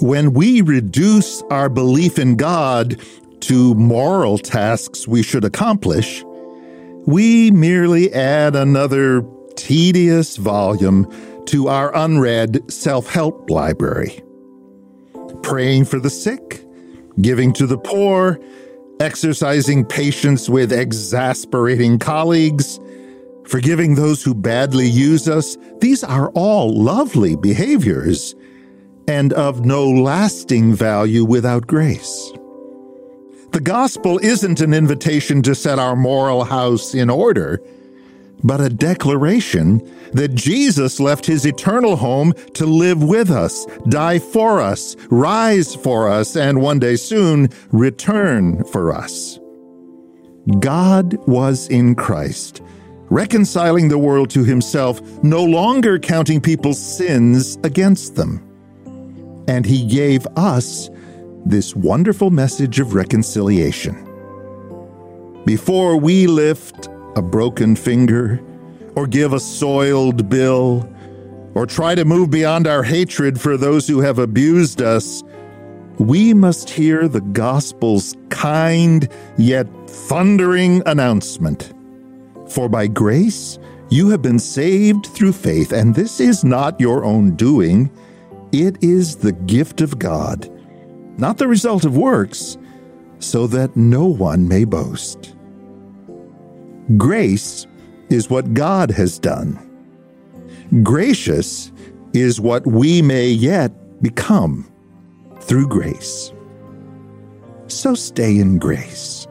When we reduce our belief in God to moral tasks we should accomplish, we merely add another tedious volume to our unread self help library. Praying for the sick, giving to the poor, exercising patience with exasperating colleagues, forgiving those who badly use us, these are all lovely behaviors and of no lasting value without grace. The gospel isn't an invitation to set our moral house in order, but a declaration that Jesus left his eternal home to live with us, die for us, rise for us, and one day soon return for us. God was in Christ, reconciling the world to himself, no longer counting people's sins against them. And he gave us this wonderful message of reconciliation. Before we lift a broken finger, or give a soiled bill, or try to move beyond our hatred for those who have abused us, we must hear the gospel's kind yet thundering announcement. For by grace you have been saved through faith, and this is not your own doing, it is the gift of God, not the result of works, so that no one may boast. Grace is what God has done. Gracious is what we may yet become through grace. So stay in grace.